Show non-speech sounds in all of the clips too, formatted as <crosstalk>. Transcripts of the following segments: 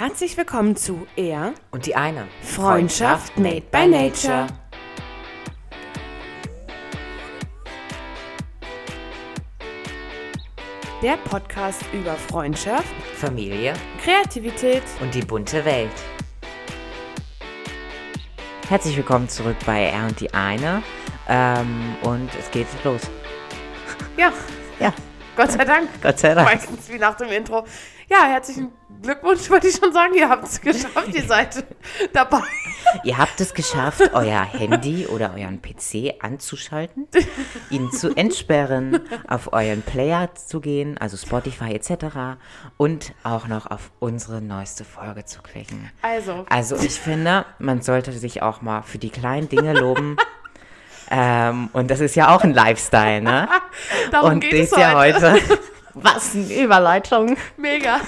Herzlich willkommen zu Er Und die eine. Freundschaft made by nature. Der Podcast über Freundschaft, Familie Kreativität. und die bunte Welt. Herzlich willkommen zurück bei Er und die eine. Ähm, und es geht los. Ja, Ja, Gott sei Dank. Gott sei Dank. Meistens wie nach dem Intro. Ja, herzlichen Glückwunsch, wollte ich schon sagen. Ihr habt es geschafft, ihr seid <laughs> dabei. Ihr habt es geschafft, euer Handy oder euren PC anzuschalten, ihn zu entsperren, auf euren Player zu gehen, also Spotify etc. und auch noch auf unsere neueste Folge zu klicken. Also, Also ich finde, man sollte sich auch mal für die kleinen Dinge loben. <laughs> ähm, und das ist ja auch ein Lifestyle, ne? <laughs> darum und geht es ja heute. <laughs> Was eine Überleitung. Mega.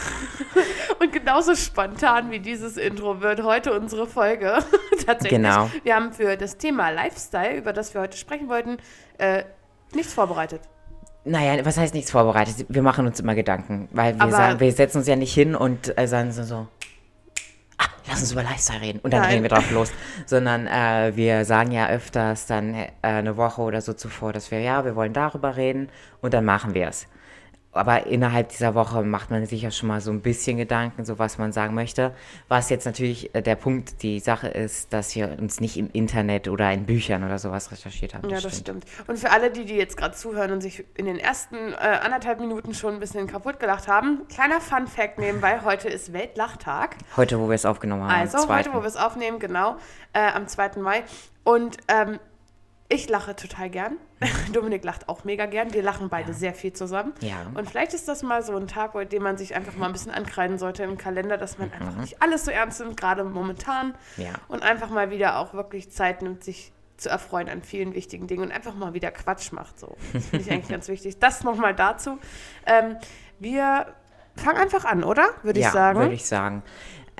<laughs> Und genauso spontan wie dieses Intro wird heute unsere Folge. Tatsächlich. Genau. Wir haben für das Thema Lifestyle, über das wir heute sprechen wollten, äh, nichts vorbereitet. Naja, was heißt nichts vorbereitet? Wir machen uns immer Gedanken, weil wir sagen, wir setzen uns ja nicht hin und äh, sagen so, so, lass uns über Lifestyle reden und dann Nein. reden wir drauf los. Sondern äh, wir sagen ja öfters dann äh, eine Woche oder so zuvor, dass wir, ja, wir wollen darüber reden und dann machen wir es. Aber innerhalb dieser Woche macht man sich ja schon mal so ein bisschen Gedanken, so was man sagen möchte. Was jetzt natürlich äh, der Punkt, die Sache ist, dass wir uns nicht im Internet oder in Büchern oder sowas recherchiert haben. Ja, das stimmt. Und für alle, die, die jetzt gerade zuhören und sich in den ersten äh, anderthalb Minuten schon ein bisschen kaputt gelacht haben, kleiner Fun-Fact nebenbei: heute ist Weltlachtag. Heute, wo wir es aufgenommen haben. am Also heute, wo wir es aufnehmen, genau, äh, am 2. Mai. Und ähm, ich lache total gern. <laughs> Dominik lacht auch mega gern. Wir lachen beide sehr viel zusammen. Ja. Und vielleicht ist das mal so ein Tag, bei dem man sich einfach mal ein bisschen ankreiden sollte im Kalender, dass man Mhm. einfach nicht alles so ernst nimmt, gerade momentan. Ja. Und einfach mal wieder auch wirklich Zeit nimmt, sich zu erfreuen an vielen wichtigen Dingen und einfach mal wieder Quatsch macht. So. Das finde ich eigentlich <laughs> ganz wichtig. Das nochmal dazu. Ähm, wir fangen einfach an, oder? Würde ja, ich sagen. würde ich sagen.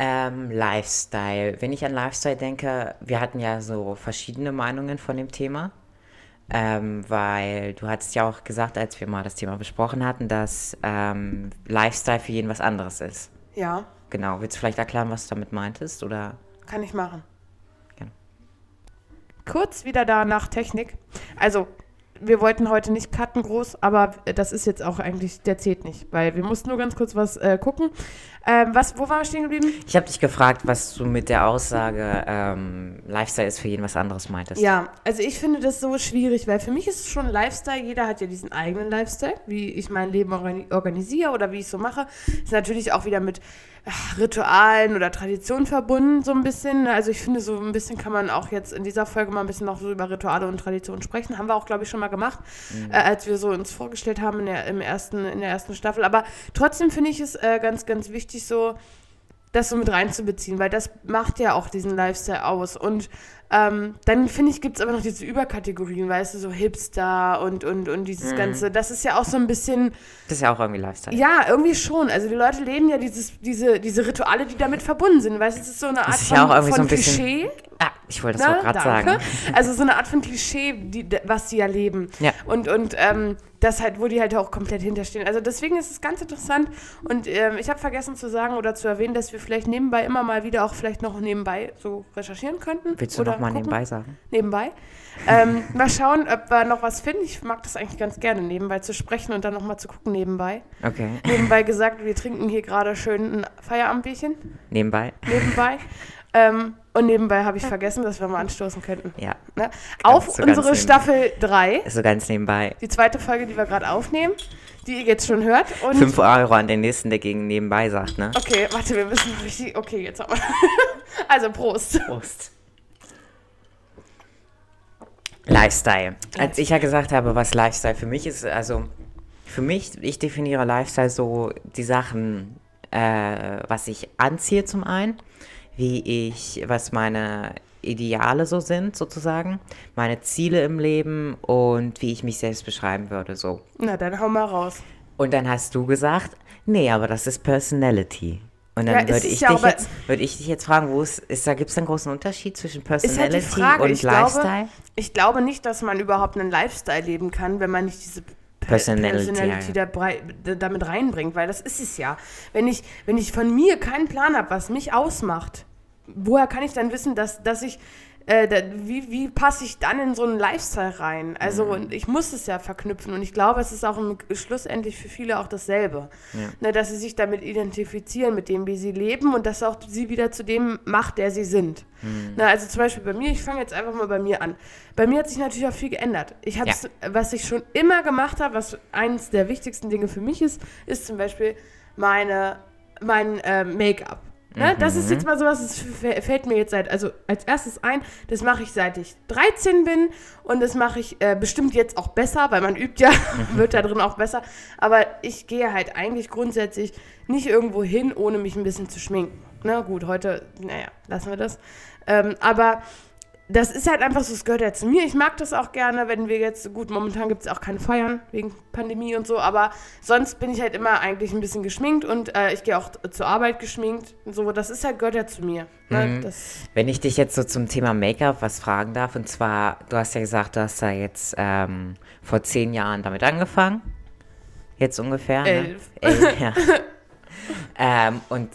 Ähm, Lifestyle. Wenn ich an Lifestyle denke, wir hatten ja so verschiedene Meinungen von dem Thema. Ähm, weil du hattest ja auch gesagt, als wir mal das Thema besprochen hatten, dass ähm, Lifestyle für jeden was anderes ist. ja, Genau. Willst du vielleicht erklären, was du damit meintest? Oder? kann ich machen. Gerne. Kurz wieder da nach Technik. Also, wir wollten heute nicht cutten groß, aber das ist jetzt auch eigentlich, der zählt nicht, weil wir mussten nur ganz kurz was äh, gucken. Ähm, was, wo waren wir stehen geblieben? Ich habe dich gefragt, was du mit der Aussage ähm, Lifestyle ist für jeden was anderes meintest. Ja, also ich finde das so schwierig, weil für mich ist es schon Lifestyle. Jeder hat ja diesen eigenen Lifestyle, wie ich mein Leben organi organisiere oder wie ich es so mache. Ist natürlich auch wieder mit Ritualen oder Traditionen verbunden, so ein bisschen. Also ich finde, so ein bisschen kann man auch jetzt in dieser Folge mal ein bisschen noch so über Rituale und Traditionen sprechen. Haben wir auch, glaube ich, schon mal gemacht, äh, als wir so uns vorgestellt haben in der, im ersten, in der ersten Staffel. Aber trotzdem finde ich es äh, ganz, ganz wichtig, so das so mit reinzubeziehen, weil das macht ja auch diesen Lifestyle aus. Und ähm, dann finde ich, gibt es aber noch diese Überkategorien, weißt du, so Hipster und, und, und dieses Ganze. Das ist ja auch so ein bisschen, Das ist ja auch irgendwie Lifestyle. ja, irgendwie schon. Also die Leute leben ja dieses, diese, diese Rituale, die damit verbunden sind. Weißt du, es ist so eine Art von, ja von so Klischee. Ah, ich wollte das auch gerade sagen. Also so eine Art von Klischee, die, was sie ja leben. Ja. Und, und ähm, das halt, wo die halt auch komplett hinterstehen. Also deswegen ist es ganz interessant. Und ähm, ich habe vergessen zu sagen oder zu erwähnen, dass wir vielleicht nebenbei immer mal wieder auch vielleicht noch nebenbei so recherchieren könnten. Willst du oder noch mal gucken. nebenbei sagen? Nebenbei. Ähm, mal schauen, ob wir noch was finden. Ich mag das eigentlich ganz gerne, nebenbei zu sprechen und dann noch mal zu gucken nebenbei. Okay. Nebenbei gesagt, wir trinken hier gerade schön ein Feierabendbierchen. Nebenbei? Nebenbei. ähm, und nebenbei habe ich vergessen, dass wir mal anstoßen könnten. Ja. Ne? Auf so unsere. Staffel 3, So ganz nebenbei. die zweite Folge, die wir gerade aufnehmen, die ihr jetzt schon hört. Und 5 Euro an den nächsten, der gegen nebenbei sagt, ne? okay, warte, wir müssen richtig. Okay, jetzt haben wir. <laughs> also Prost. Prost. Lifestyle. Als ich ja gesagt habe, was Lifestyle für mich ist, also für mich, ich definiere Lifestyle so die Sachen, äh, was ich anziehe zum einen, wie ich, was meine Ideale so sind sozusagen, meine Ziele im Leben und wie ich mich selbst beschreiben würde so. Na, dann hau mal raus. Und dann hast du gesagt, nee, aber das ist Personality. Und Ja, dann es würde ich, ja dich jetzt, würde ich dich jetzt fragen, wo ist, ist da gibt es einen großen Unterschied zwischen halt Personality Frage. und Ich Lifestyle? glaube, ich glaube nicht, dass man überhaupt einen Lifestyle leben kann, wenn man nicht diese Personality, Personality ja. da, damit reinbringt, weil das ist es ja. Wenn ich, wenn ich von mir keinen Plan habe, was mich ausmacht, woher kann ich dann wissen, dass, dass ich äh, da, wie, wie passe ich dann in so einen Lifestyle rein? Also Mhm. und ich muss es ja verknüpfen und ich glaube, es ist auch im, schlussendlich für viele auch dasselbe, Ja. ne, dass sie sich damit identifizieren, mit dem, wie sie leben und das auch sie wieder zu dem macht, der sie sind. Mhm. Na, also zum Beispiel bei mir, ich fange jetzt einfach mal bei mir an. Bei mir hat sich natürlich auch viel geändert. Ich habe Ja. was ich schon immer gemacht habe, was eines der wichtigsten Dinge für mich ist, ist zum Beispiel meine, mein äh, Make-up. Ne? Das ist jetzt mal sowas, das fällt mir jetzt seit, also als erstes ein, das mache ich seit ich 13 bin und das mache ich äh, bestimmt jetzt auch besser, weil man übt ja, <laughs> wird da drin auch besser. Aber ich gehe halt eigentlich grundsätzlich nicht irgendwo hin, ohne mich ein bisschen zu schminken. Na gut, heute, naja, lassen wir das. Ähm, aber das ist halt einfach so, es gehört ja zu mir. Ich mag das auch gerne, wenn wir jetzt, gut, momentan gibt es auch keine Feiern wegen Pandemie und so, aber sonst bin ich halt immer eigentlich ein bisschen geschminkt und äh, ich gehe auch zur Arbeit geschminkt und so. Das ist halt, gehört ja zu mir. Ne? Mhm. Wenn ich dich jetzt so zum Thema Make-up was fragen darf, und zwar, du hast ja gesagt, du hast da jetzt ähm, vor zehn Jahren damit angefangen. Jetzt ungefähr. Elf. Ne? Elf ja. <laughs> ähm, und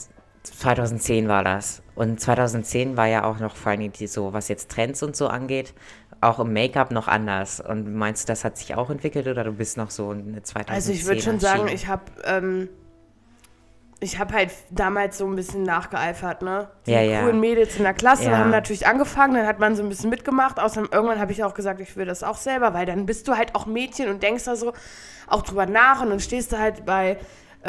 2010 war das. Und 2010 war ja auch noch vor allem die so, was jetzt Trends und so angeht, auch im Make-up noch anders. Und meinst du, das hat sich auch entwickelt oder du bist noch so eine 2010 also ich würde schon sagen, ich habe ähm, ich habe halt damals so ein bisschen nachgeeifert, ne? Die Ja, ja. coolen Mädels in der Klasse Ja. haben natürlich angefangen, dann hat man so ein bisschen mitgemacht. Außerdem irgendwann habe ich auch gesagt, ich will das auch selber, weil dann bist du halt auch Mädchen und denkst da so auch drüber nach und dann stehst du halt bei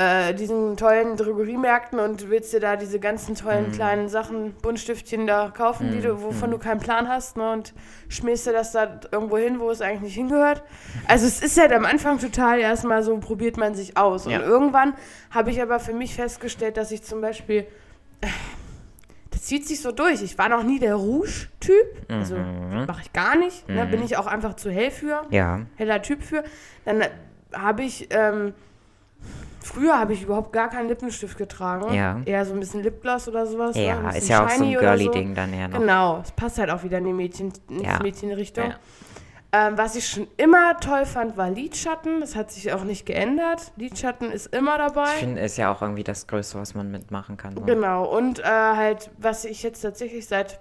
äh, diesen tollen Drogeriemärkten und willst dir da diese ganzen Mhm. tollen kleinen Sachen, Buntstiftchen da kaufen, die du, wovon du keinen Plan hast, ne? Und schmierst dir das da irgendwo hin, wo es eigentlich nicht hingehört. Also es ist halt am Anfang total erstmal so, probiert man sich aus. Ja. Und irgendwann habe ich aber für mich festgestellt, dass ich zum Beispiel äh, das zieht sich so durch. Ich war noch nie der Rouge-Typ. Also mache ich gar nicht. Ne? Bin ich auch einfach zu hell für. Ja. Heller Typ für. Dann habe ich, ähm, früher habe ich überhaupt gar keinen Lippenstift getragen. Ja. Eher so ein bisschen Lipgloss oder sowas. ne? Ja, bisschen ist ja auch so ein girly-Ding dann eher noch. Genau, es passt halt auch wieder in die Mädchen, in Ja. Mädchenrichtung. Ja. Ähm, was ich schon immer toll fand, war Lidschatten. Das hat sich auch nicht geändert. Lidschatten ist immer dabei. Ich finde, ist ja auch irgendwie das Größte, was man mitmachen kann. So. Genau, und äh, halt, was ich jetzt tatsächlich seit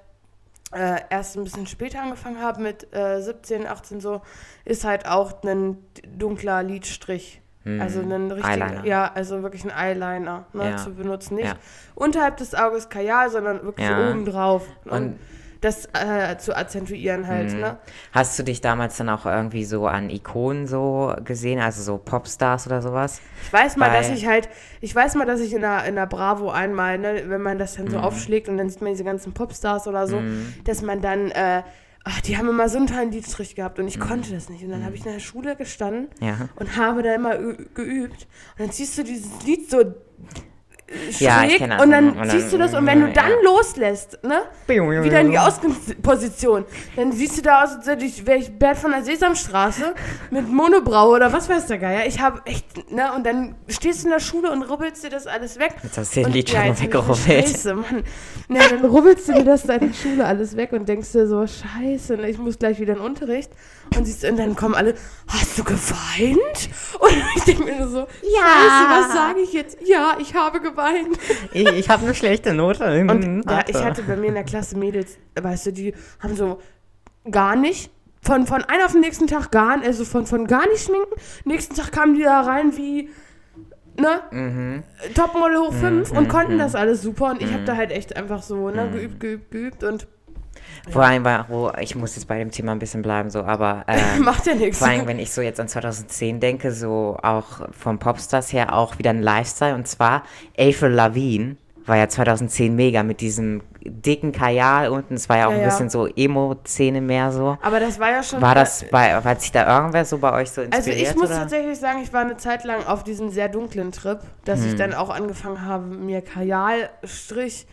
äh, erst ein bisschen später angefangen habe, mit äh, 17, 18 so, ist halt auch ein dunkler Lidstrich. Also einen richtigen, Hm. Eyeliner. ja, also wirklich ein Eyeliner ne, Ja. zu benutzen. Nicht Ja. unterhalb des Auges Kajal, sondern wirklich Ja. oben drauf. Und, Und- das äh, zu akzentuieren halt, Mhm. ne? Hast du dich damals dann auch irgendwie so an Ikonen so gesehen, also so Popstars oder sowas? Ich weiß mal, dass Weil- ich halt, ich weiß mal, dass ich in der, in der Bravo einmal, ne, wenn man das Mhm. dann so aufschlägt und dann sieht man diese ganzen Popstars oder so, dass man dann, äh, ach, die haben immer so einen tollen Liedstrich gehabt und ich konnte das nicht. Und dann habe ich in der Schule gestanden Mhm. Ja. und habe da immer geübt. Und dann ziehst du dieses Lied so schräg Ja, ich das. und dann Und dann- ziehst du das und wenn du dann ja. loslässt, ne, wieder in die Ausgangsposition, dann siehst du da aus, als wäre ich Bert von der Sesamstraße mit Monobraue oder was weiß der Geier. Ich habe echt, ne, und dann stehst du in der Schule und rubbelst dir das alles weg. Jetzt hast du den Lied ja, schon weggerubbelt. Scheiße, Mann. Ja, dann rubbelst du dir das da in der Schule alles weg und denkst dir so, scheiße, ne, ich muss gleich wieder in den Unterricht. Und, siehst, und dann kommen alle, hast du geweint? Und ich denke mir nur so, scheiße, was sage ich jetzt? Ja, ich habe geweint. Ich, ich habe eine schlechte Note. Und ja, ich hatte bei mir in der Klasse Mädels, weißt du, die haben so gar nicht, von, von einem auf den nächsten Tag gar also von, von gar nicht schminken. Nächsten Tag kamen die da rein wie, ne, Mhm. Topmodel hoch 5 und konnten das alles super. Und ich habe da halt echt einfach so, ne, geübt, geübt, geübt und Vor allem, war, wo, ich muss jetzt bei dem Thema ein bisschen bleiben, so, aber <laughs> ähm, macht ja nichts. vor allem, wenn ich so jetzt an 2010 denke, so auch vom Popstars her auch wieder ein Lifestyle und zwar Avril Lavigne war ja 2010 mega mit diesem dicken Kajal unten, es war ja auch Ja, ein ja. bisschen so Emo-Szene mehr so. Aber das war ja schon. War das bei, hat sich da irgendwer so bei euch so Also inspiriert? ich muss oder? tatsächlich sagen, ich war eine Zeit lang auf diesem sehr dunklen Trip, dass Hm. ich dann auch angefangen habe, mir Kajalstrich,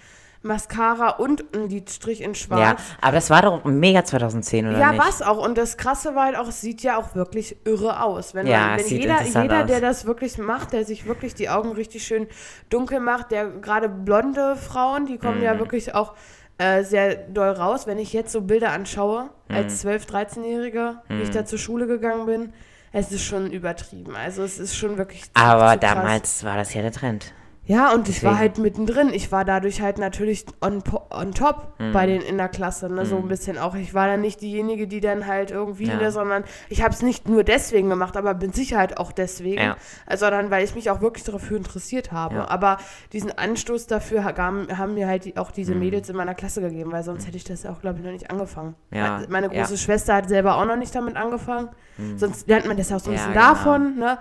Mascara und einen Lidstrich in schwarz. Ja, aber das war doch mega 2010, oder Ja, nicht? was auch. Und das Krasse war halt auch, es sieht ja auch wirklich irre aus. Wenn, Ja, man, es wenn jeder, jeder aus. der das wirklich macht, der sich wirklich die Augen richtig schön dunkel macht, der gerade blonde Frauen, die kommen Mhm. ja wirklich auch äh, sehr doll raus. Wenn ich jetzt so Bilder anschaue, Mhm. als 12-, 13-Jähriger, wie ich da zur Schule gegangen bin, es ist schon übertrieben. Also es ist schon wirklich. Aber zu krass. damals war das ja der Trend. Ja, und ich war halt mittendrin. Ich war dadurch halt natürlich on, on top Mhm. bei den in der Klasse, ne? so ein bisschen auch. Ich war dann nicht diejenige, die dann halt irgendwie, Ja. ne, sondern ich habe es nicht nur deswegen gemacht, aber mit Sicherheit auch deswegen, Ja. sondern weil ich mich auch wirklich dafür interessiert habe. Ja. Aber diesen Anstoß dafür ha- gaben, haben mir halt auch Mhm. diese Mädels in meiner Klasse gegeben, weil sonst hätte ich das auch, glaube ich, noch nicht angefangen. Ja, Me- Meine große Schwester hat selber auch noch nicht damit angefangen. Sonst lernt man das ja auch so ein bisschen genau. davon, ne?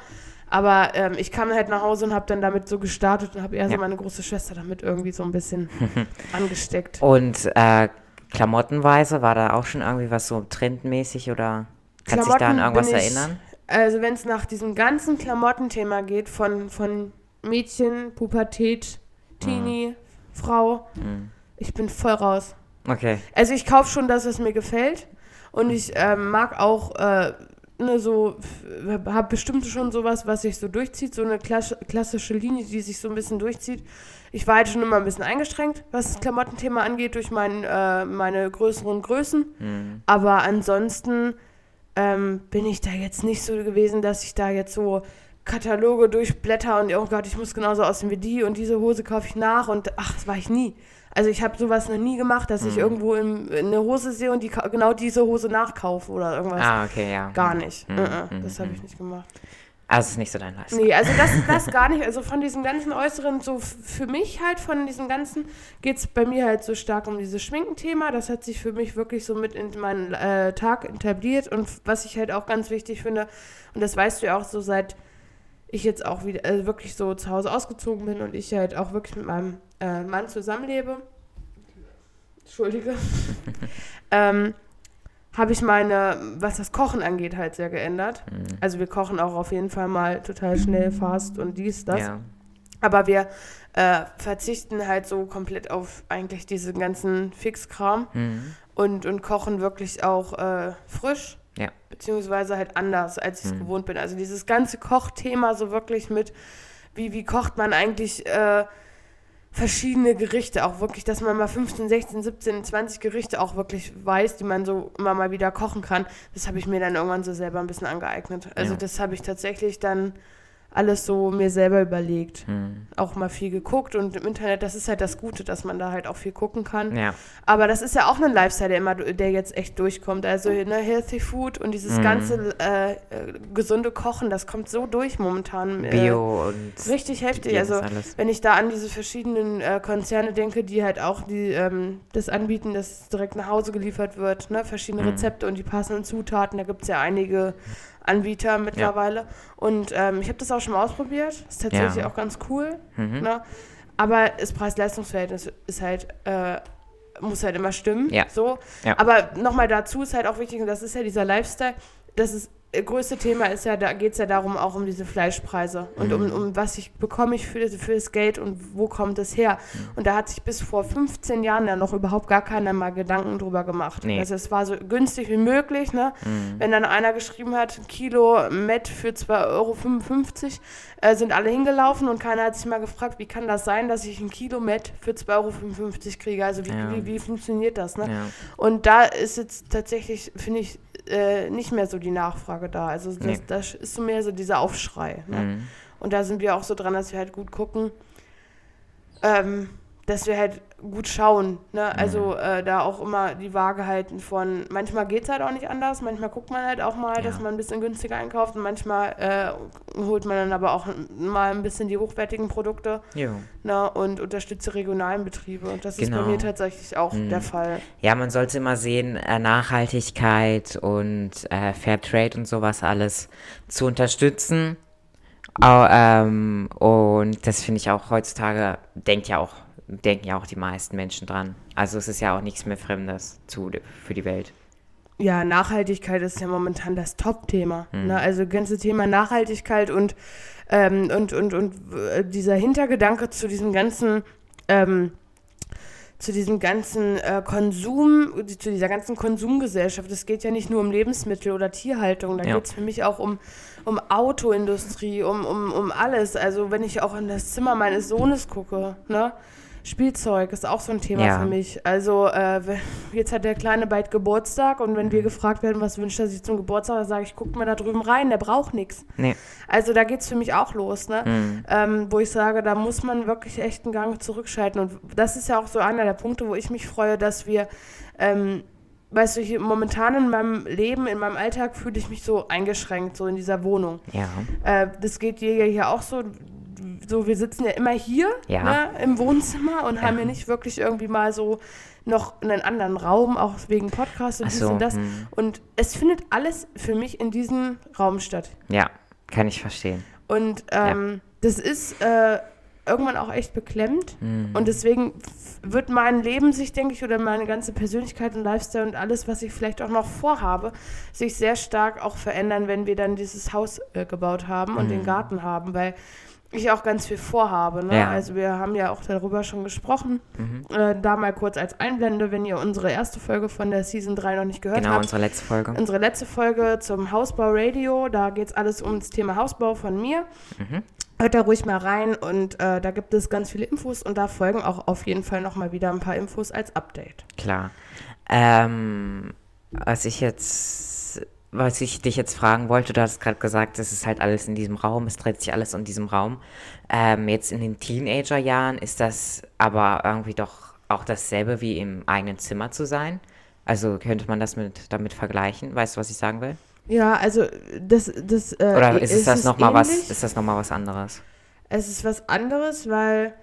Aber ähm, ich kam halt nach Hause und habe dann damit so gestartet und habe eher so Ja. meine große Schwester damit irgendwie so ein bisschen <laughs> angesteckt. Und äh, klamottenweise war da auch schon irgendwie was so trendmäßig oder kannst du dich da an irgendwas ich- erinnern? Also wenn es nach diesem ganzen Klamottenthema geht, von, von Mädchen, Pubertät, Teenie, Frau, Mhm. ich bin voll raus. Okay. Also ich kaufe schon das, was mir gefällt. Und ich ähm, mag auch äh, ne, so, habe bestimmt schon sowas, was sich so durchzieht, so eine klass klassische Linie, die sich so ein bisschen durchzieht. Ich war halt schon immer ein bisschen eingeschränkt, was das Klamottenthema angeht, durch mein, äh, meine größeren Größen. Mhm. Aber ansonsten ähm, bin ich da jetzt nicht so gewesen, dass ich da jetzt so Kataloge durchblätter und oh Gott, ich muss genauso aussehen wie die und diese Hose kaufe ich nach und ach, das war ich nie. Also ich habe sowas noch nie gemacht, dass Mhm. ich irgendwo in, in eine Hose sehe und die genau diese Hose nachkaufe oder irgendwas. Ah, okay, ja. Gar nicht. Mhm, Äh, äh, mhm, das habe mhm. ich nicht gemacht. Also ist nicht so dein Lifestyle. Nee, also das, <laughs> das gar nicht. Also von diesem ganzen Äußeren, so für mich halt, von diesem Ganzen, geht es bei mir halt so stark um dieses Schminkenthema. Das hat sich für mich wirklich so mit in meinen äh, Tag etabliert. Und was ich halt auch ganz wichtig finde, und das weißt du ja auch so, seit ich jetzt auch wieder äh, wirklich so zu Hause ausgezogen bin und ich halt auch wirklich mit meinem äh, Mann zusammenlebe. Entschuldige. <laughs> ähm, habe ich meine, was das Kochen angeht, halt sehr geändert. Mhm. Also wir kochen auch auf jeden Fall mal total schnell, fast und dies, das. Ja. Aber wir äh, verzichten halt so komplett auf eigentlich diesen ganzen Fixkram Mhm. und, und kochen wirklich auch äh, frisch. Ja. Beziehungsweise halt anders, als ich es Mhm. gewohnt bin. Also dieses ganze Kochthema so wirklich mit, wie, wie kocht man eigentlich äh, verschiedene Gerichte, auch wirklich, dass man mal 15, 16, 17, 20 Gerichte auch wirklich weiß, die man so immer mal wieder kochen kann. Das habe ich mir dann irgendwann so selber ein bisschen angeeignet. Also Ja. das habe ich tatsächlich dann alles so mir selber überlegt. Mhm. Auch mal viel geguckt und im Internet, das ist halt das Gute, dass man da halt auch viel gucken kann. Ja. Aber das ist ja auch ein Lifestyle, der immer, der jetzt echt durchkommt. Also ne, Healthy Food und dieses Mhm. ganze äh, äh, gesunde Kochen, das kommt so durch momentan. Äh, Bio und richtig heftig. Also wenn ich da an diese verschiedenen äh, Konzerne denke, die halt auch die, ähm, das anbieten, dass direkt nach Hause geliefert wird, ne? verschiedene Mhm. Rezepte und die passenden Zutaten, da gibt es ja einige Anbieter mittlerweile. Und ähm, ich habe das auch schon mal ausprobiert. Ist tatsächlich Ja. auch ganz cool. Mhm. Ne? Aber das Preis-Leistungs-Verhältnis ist halt, äh, muss halt immer stimmen. Ja. So. Ja. Aber nochmal dazu ist halt auch wichtig, und das ist ja dieser Lifestyle, das ist größte Thema ist ja, da geht es ja darum auch um diese Fleischpreise und um, Mhm. um was ich bekomme ich für, das- für das Geld und wo kommt es her. Mhm. Und da hat sich bis vor 15 Jahren ja noch überhaupt gar keiner mal Gedanken drüber gemacht. Nee. Also es war so günstig wie möglich, ne? Mhm. Wenn dann einer geschrieben hat, ein Kilo Met für 2,55 Euro, äh, sind alle hingelaufen und keiner hat sich mal gefragt, wie kann das sein, dass ich ein Kilo Met für 2,55 Euro kriege? Also wie, Ja. wie, wie funktioniert das? Ne? Ja. Und da ist jetzt tatsächlich, finde ich, äh, nicht mehr so die Nachfrage da. Also das, Nee. das ist so mehr so dieser Aufschrei. Ne? Mhm. Und da sind wir auch so dran, dass wir halt gut gucken, ähm, dass wir halt gut schauen. Ne? Also äh, da auch immer die Waage halten von, manchmal geht es halt auch nicht anders, manchmal guckt man halt auch mal, Ja. dass man ein bisschen günstiger einkauft und manchmal äh, holt man dann aber auch mal ein bisschen die hochwertigen Produkte Jo. ne? und unterstützt die regionalen Betriebe. Und das ist bei Genau. mir tatsächlich auch Mhm. der Fall. Ja, man sollte immer sehen, äh, Nachhaltigkeit und äh, Fairtrade und sowas alles zu unterstützen. Au, ähm, und das finde ich auch heutzutage, denkt ja auch, denken ja auch die meisten Menschen dran. Also es ist ja auch nichts mehr Fremdes zu, für die Welt. Ja, Nachhaltigkeit ist ja momentan das Top-Thema. Mhm. Ne? Also ganze Thema Nachhaltigkeit und, ähm, und, und, und äh, dieser Hintergedanke zu diesem ganzen, ähm, zu diesem ganzen äh, Konsum, zu dieser ganzen Konsumgesellschaft. Es geht ja nicht nur um Lebensmittel oder Tierhaltung, da Ja. geht es für mich auch um, um Autoindustrie, um, um, um alles. Also wenn ich auch in das Zimmer meines Sohnes gucke, ne? Spielzeug ist auch so ein Thema Ja. für mich. Also äh, jetzt hat der Kleine bald Geburtstag und wenn wir gefragt werden, was wünscht er sich zum Geburtstag, dann sage ich, guck mal da drüben rein, der braucht nichts. Nee. Also da geht es für mich auch los, ne? Mhm. Ähm, wo ich sage, da muss man wirklich echt einen Gang zurückschalten. Und das ist ja auch so einer der Punkte, wo ich mich freue, dass wir, ähm, weißt du, momentan in meinem Leben, in meinem Alltag fühle ich mich so eingeschränkt, so in dieser Wohnung. Ja. Äh, das geht dir ja hier auch so. So, wir sitzen ja immer hier Ja. ne, im Wohnzimmer und haben Ja. ja nicht wirklich irgendwie mal so noch einen anderen Raum, auch wegen Podcast und dies so, und das. hm. Und es findet alles für mich in diesem Raum statt. Ja, kann ich verstehen. Und ähm, das ist äh, irgendwann auch echt beklemmt. Mhm. Und deswegen wird mein Leben sich, denke ich, oder meine ganze Persönlichkeit und Lifestyle und alles, was ich vielleicht auch noch vorhabe, sich sehr stark auch verändern, wenn wir dann dieses Haus äh, gebaut haben und den Garten haben, weil ich auch ganz viel vorhabe. Ne? Ja. Also wir haben ja auch darüber schon gesprochen. Mhm. Äh, da mal kurz als Einblende, wenn ihr unsere erste Folge von der Season 3 noch nicht gehört Genau, habt. unsere letzte Folge. Unsere letzte Folge zum Hausbau Radio, da geht es alles ums Thema Hausbau von mir. Mhm. Hört da ruhig mal rein und äh, da gibt es ganz viele Infos und da folgen auch auf jeden Fall nochmal wieder ein paar Infos als Update. Klar. Ähm, was ich jetzt, was ich dich jetzt fragen wollte, du hast gerade gesagt, es ist halt alles in diesem Raum, es dreht sich alles in diesem Raum. Ähm, jetzt in den Teenagerjahren ist das aber irgendwie doch auch dasselbe wie im eigenen Zimmer zu sein. Also könnte man das mit damit vergleichen? Weißt du, was ich sagen will? Ja, also das, das äh, Oder ist das ist noch mal was? Ist das noch mal was anderes? Es ist was anderes, weil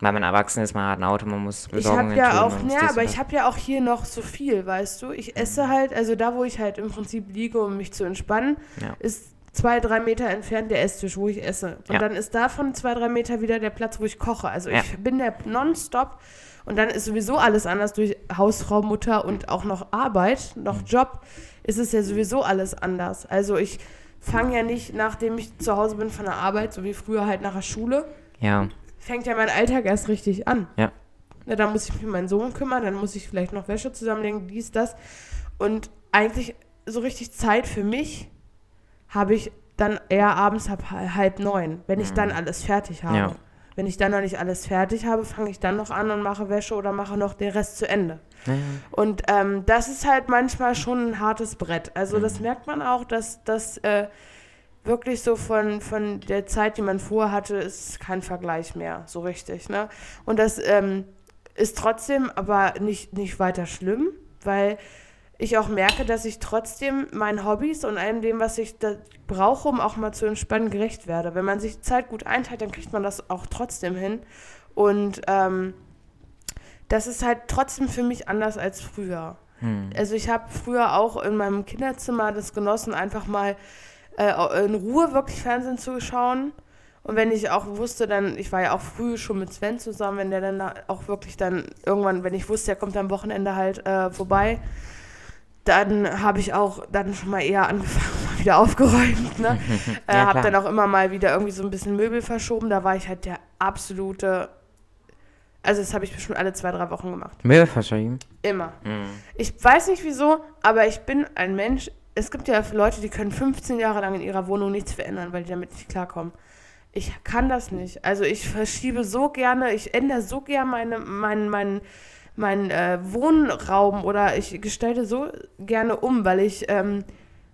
Weil man erwachsen ist, man hat ein Auto, man muss ich Besorgungen habe ja auch, ja, aber ich habe ja auch hier noch so viel, weißt du. Ich esse halt, also da, wo ich halt im Prinzip liege, um mich zu entspannen, Ja. ist zwei, drei Meter entfernt der Esstisch, wo ich esse. Und Ja. dann ist davon zwei, drei Meter wieder der Platz, wo ich koche. Also Ja. ich bin der nonstop und dann ist sowieso alles anders durch Hausfrau, Mutter und auch noch Arbeit, Mhm. noch Job, ist es ja sowieso alles anders. Also ich fange ja nicht, nachdem ich zu Hause bin von der Arbeit, so wie früher halt nach der Schule, Ja, fängt ja mein Alltag erst richtig an. ja. Na, dann muss ich mich um meinen Sohn kümmern, dann muss ich vielleicht noch Wäsche zusammenlegen, dies, das. Und eigentlich so richtig Zeit für mich habe ich dann eher abends ab hal- halb neun, wenn ich dann alles fertig habe. Ja. Wenn ich dann noch nicht alles fertig habe, fange ich dann noch an und mache Wäsche oder mache noch den Rest zu Ende. Ja, ja. Und ähm, das ist halt manchmal schon ein hartes Brett. Also das merkt man auch, dass das äh, wirklich so von, von der Zeit, die man vorher hatte, ist kein Vergleich mehr, so richtig. Ne? Und das ähm, ist trotzdem aber nicht, nicht weiter schlimm, weil ich auch merke, dass ich trotzdem meinen Hobbys und allem dem, was ich da brauche, um auch mal zu entspannen, gerecht werde. Wenn man sich Zeit gut einteilt, dann kriegt man das auch trotzdem hin. Und ähm, das ist halt trotzdem für mich anders als früher. Hm. Also ich habe früher auch in meinem Kinderzimmer das genossen, einfach mal äh, in Ruhe wirklich Fernsehen zu schauen. Und wenn ich auch wusste, dann, ich war ja auch früh schon mit Sven zusammen, wenn der dann da auch wirklich dann irgendwann, wenn ich wusste, er kommt am Wochenende halt äh, vorbei, dann habe ich auch dann schon mal eher angefangen, <laughs> mal wieder aufgeräumt. Ne? <laughs> äh, Ja, habe dann auch immer mal wieder irgendwie so ein bisschen Möbel verschoben. Da war ich halt der absolute, also das habe ich bestimmt alle zwei, drei Wochen gemacht. Müll verschrieben. Immer. Mhm. Ich weiß nicht wieso, aber ich bin ein Mensch. Es gibt ja Leute, die können 15 Jahre lang in ihrer Wohnung nichts verändern, weil die damit nicht klarkommen. Ich kann das nicht. Also ich verschiebe so gerne, ich ändere so gerne meine, meinen mein, mein, äh, Wohnraum oder ich gestalte so gerne um, weil ich, ähm,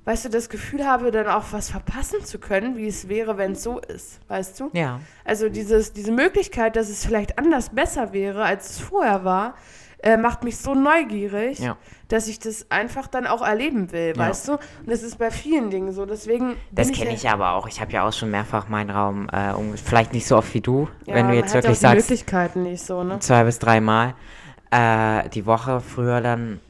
weißt du, das Gefühl habe, dann auch was verpassen zu können, wie es wäre, wenn es so ist, weißt du? Ja. Also dieses, diese Möglichkeit, dass es vielleicht anders besser wäre, als es vorher war, äh, macht mich so neugierig, Ja. dass ich das einfach dann auch erleben will, Ja. weißt du? Und das ist bei vielen Dingen so. Deswegen. Das kenne ja- ich aber auch. Ich habe ja auch schon mehrfach meinen Raum, äh, um, vielleicht nicht so oft wie du, Ja, wenn du jetzt wirklich sagst, Möglichkeiten nicht so, ne? zwei bis dreimal äh, die Woche, früher dann,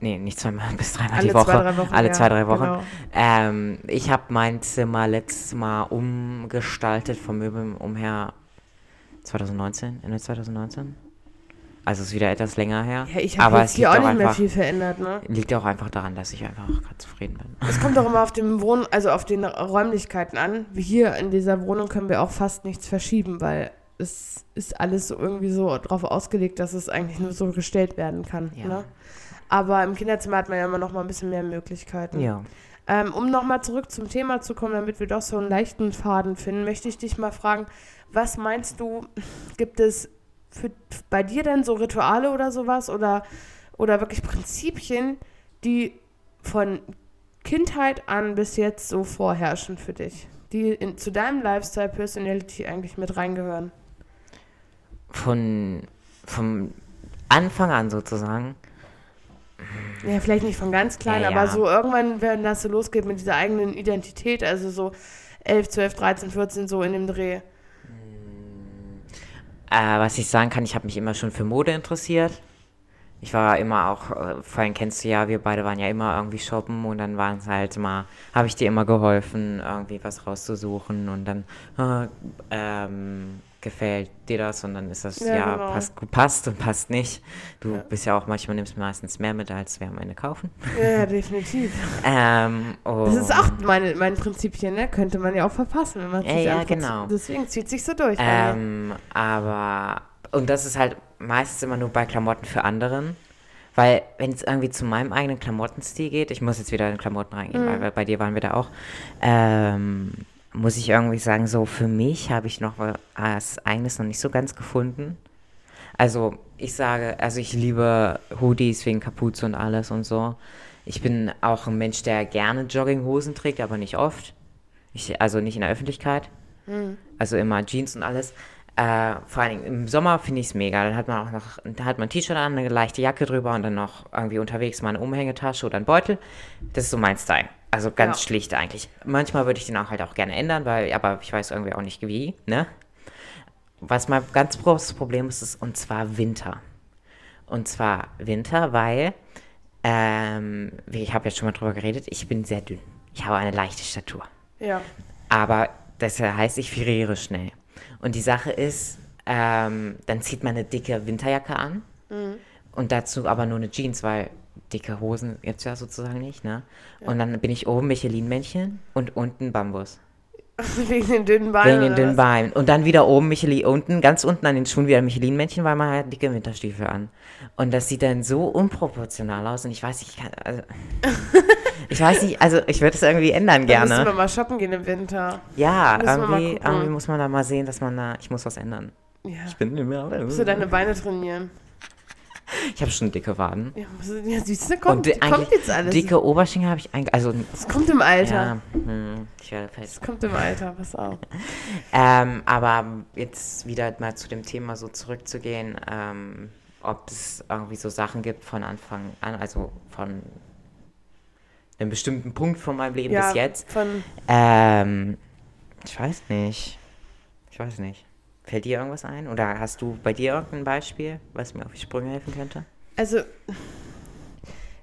nee, nicht zweimal <laughs> bis dreimal Alle die Woche, zwei, drei Wochen, alle ja, zwei, drei Wochen. genau. Ähm, ich habe mein Zimmer letztes Mal umgestaltet vom Möbeln umher 2019, Ende 2019. Also ist wieder etwas länger her. Ja, ich aber habe es jetzt hier auch auch nicht mehr einfach, viel verändert, ne? liegt auch einfach daran, dass ich einfach gerade zufrieden bin. Es kommt doch immer <laughs> auf dem Wohn, also auf den Räumlichkeiten an. Wie hier in dieser Wohnung können wir auch fast nichts verschieben, weil es ist alles so irgendwie so darauf ausgelegt, dass es eigentlich nur so gestellt werden kann. Ja. Ne? Aber im Kinderzimmer hat man ja immer noch mal ein bisschen mehr Möglichkeiten. Ja. Ähm, um nochmal zurück zum Thema zu kommen, damit wir doch so einen leichten Faden finden, möchte ich dich mal fragen, was meinst du, gibt es für, bei dir denn so Rituale oder sowas oder, oder wirklich Prinzipien, die von Kindheit an bis jetzt so vorherrschen für dich, die in, zu deinem Lifestyle Personality eigentlich mit reingehören? Von vom Anfang an sozusagen. Ja, vielleicht nicht von ganz klein, Ja, aber ja. so irgendwann, wenn das so losgeht mit dieser eigenen Identität, also so 11, 12, 13, 14, so in dem Dreh. Äh, was ich sagen kann, ich habe mich immer schon für Mode interessiert. Ich war immer auch, äh, vorhin kennst du ja, wir beide waren ja immer irgendwie shoppen und dann waren es halt mal, habe ich dir immer geholfen, irgendwie was rauszusuchen und dann äh, ähm, gefällt dir das und dann ist das, Ja, ja, genau. passt, gut, passt und passt nicht. Du bist ja auch manchmal, nimmst meistens mehr mit, als wir am Ende kaufen. Ja, definitiv. Ähm, Das ist auch meine, mein Prinzipchen, ne? Könnte man ja auch verpassen, wenn man Ja, sich ja, anguckt. genau. Deswegen zieht sich so durch. Ähm, aber, und das ist halt meistens immer nur bei Klamotten für anderen. Weil, wenn es irgendwie zu meinem eigenen Klamottenstil geht, ich muss jetzt wieder in Klamotten reingehen, Mhm. weil, weil bei dir waren wir da auch, ähm, muss ich irgendwie sagen, so für mich habe ich noch was eigenes noch nicht so ganz gefunden. Also, ich sage, also ich liebe Hoodies wegen Kapuze und alles und so. Ich bin auch ein Mensch, der gerne Jogginghosen trägt, aber nicht oft. Ich, also nicht in der Öffentlichkeit. Also immer Jeans und alles. Äh, vor allen Dingen im Sommer finde ich es mega. Dann hat man auch noch, da hat man ein T-Shirt an, eine leichte Jacke drüber und dann noch irgendwie unterwegs mal eine Umhängetasche oder ein Beutel. Das ist so mein Style. Also ganz Ja. schlicht eigentlich. Manchmal würde ich den auch halt auch gerne ändern, weil, aber ich weiß irgendwie auch nicht wie, ne? Was mein ganz großes Problem ist, ist und zwar Winter. Und zwar Winter, weil, ähm, wie- ich habe jetzt schon mal drüber geredet, ich bin sehr dünn. Ich habe eine leichte Statur. ja. Aber das heißt, ich friere schnell. Und die Sache ist, ähm, dann zieht man eine dicke Winterjacke an und dazu aber nur eine Jeans, weil dicke Hosen gibt es ja sozusagen nicht, ne? Und dann bin ich oben Michelin-Männchen und unten Bambus. <laughs> Wegen den dünnen Beinen. Wegen den dünnen? Beinen. Und dann wieder oben Michelin, unten, ganz unten an den Schuhen wieder Michelin-Männchen, weil man hat dicke Winterstiefel an. Und das sieht dann so unproportional aus und ich weiß nicht, ich kann, also, <laughs> ich weiß nicht, also ich würde es irgendwie ändern Dann müssen gerne. wir mal shoppen gehen im Winter. Ja, Müssen irgendwie, irgendwie muss man da mal sehen, dass man da, ich muss was ändern. Ja. Ich bin nicht mehr. Musst du deine Beine trainieren. Ich habe schon dicke Waden. Ja, ja siehst du, kommt, di- kommt jetzt alles. Dicke Oberschenkel habe ich eigentlich, also, Es kommt im Alter. ja, hm, ich werde Es fest. kommt im Alter, pass auf. <laughs> Ähm, aber jetzt wieder mal zu dem Thema so zurückzugehen, ähm, ob es irgendwie so Sachen gibt von Anfang an, also von einem bestimmten Punkt von meinem Leben Ja, bis jetzt. Von, Ähm, ich weiß nicht. Ich weiß nicht. Fällt dir irgendwas ein? Oder hast du bei dir irgendein Beispiel, was mir auf die Sprünge helfen könnte? also,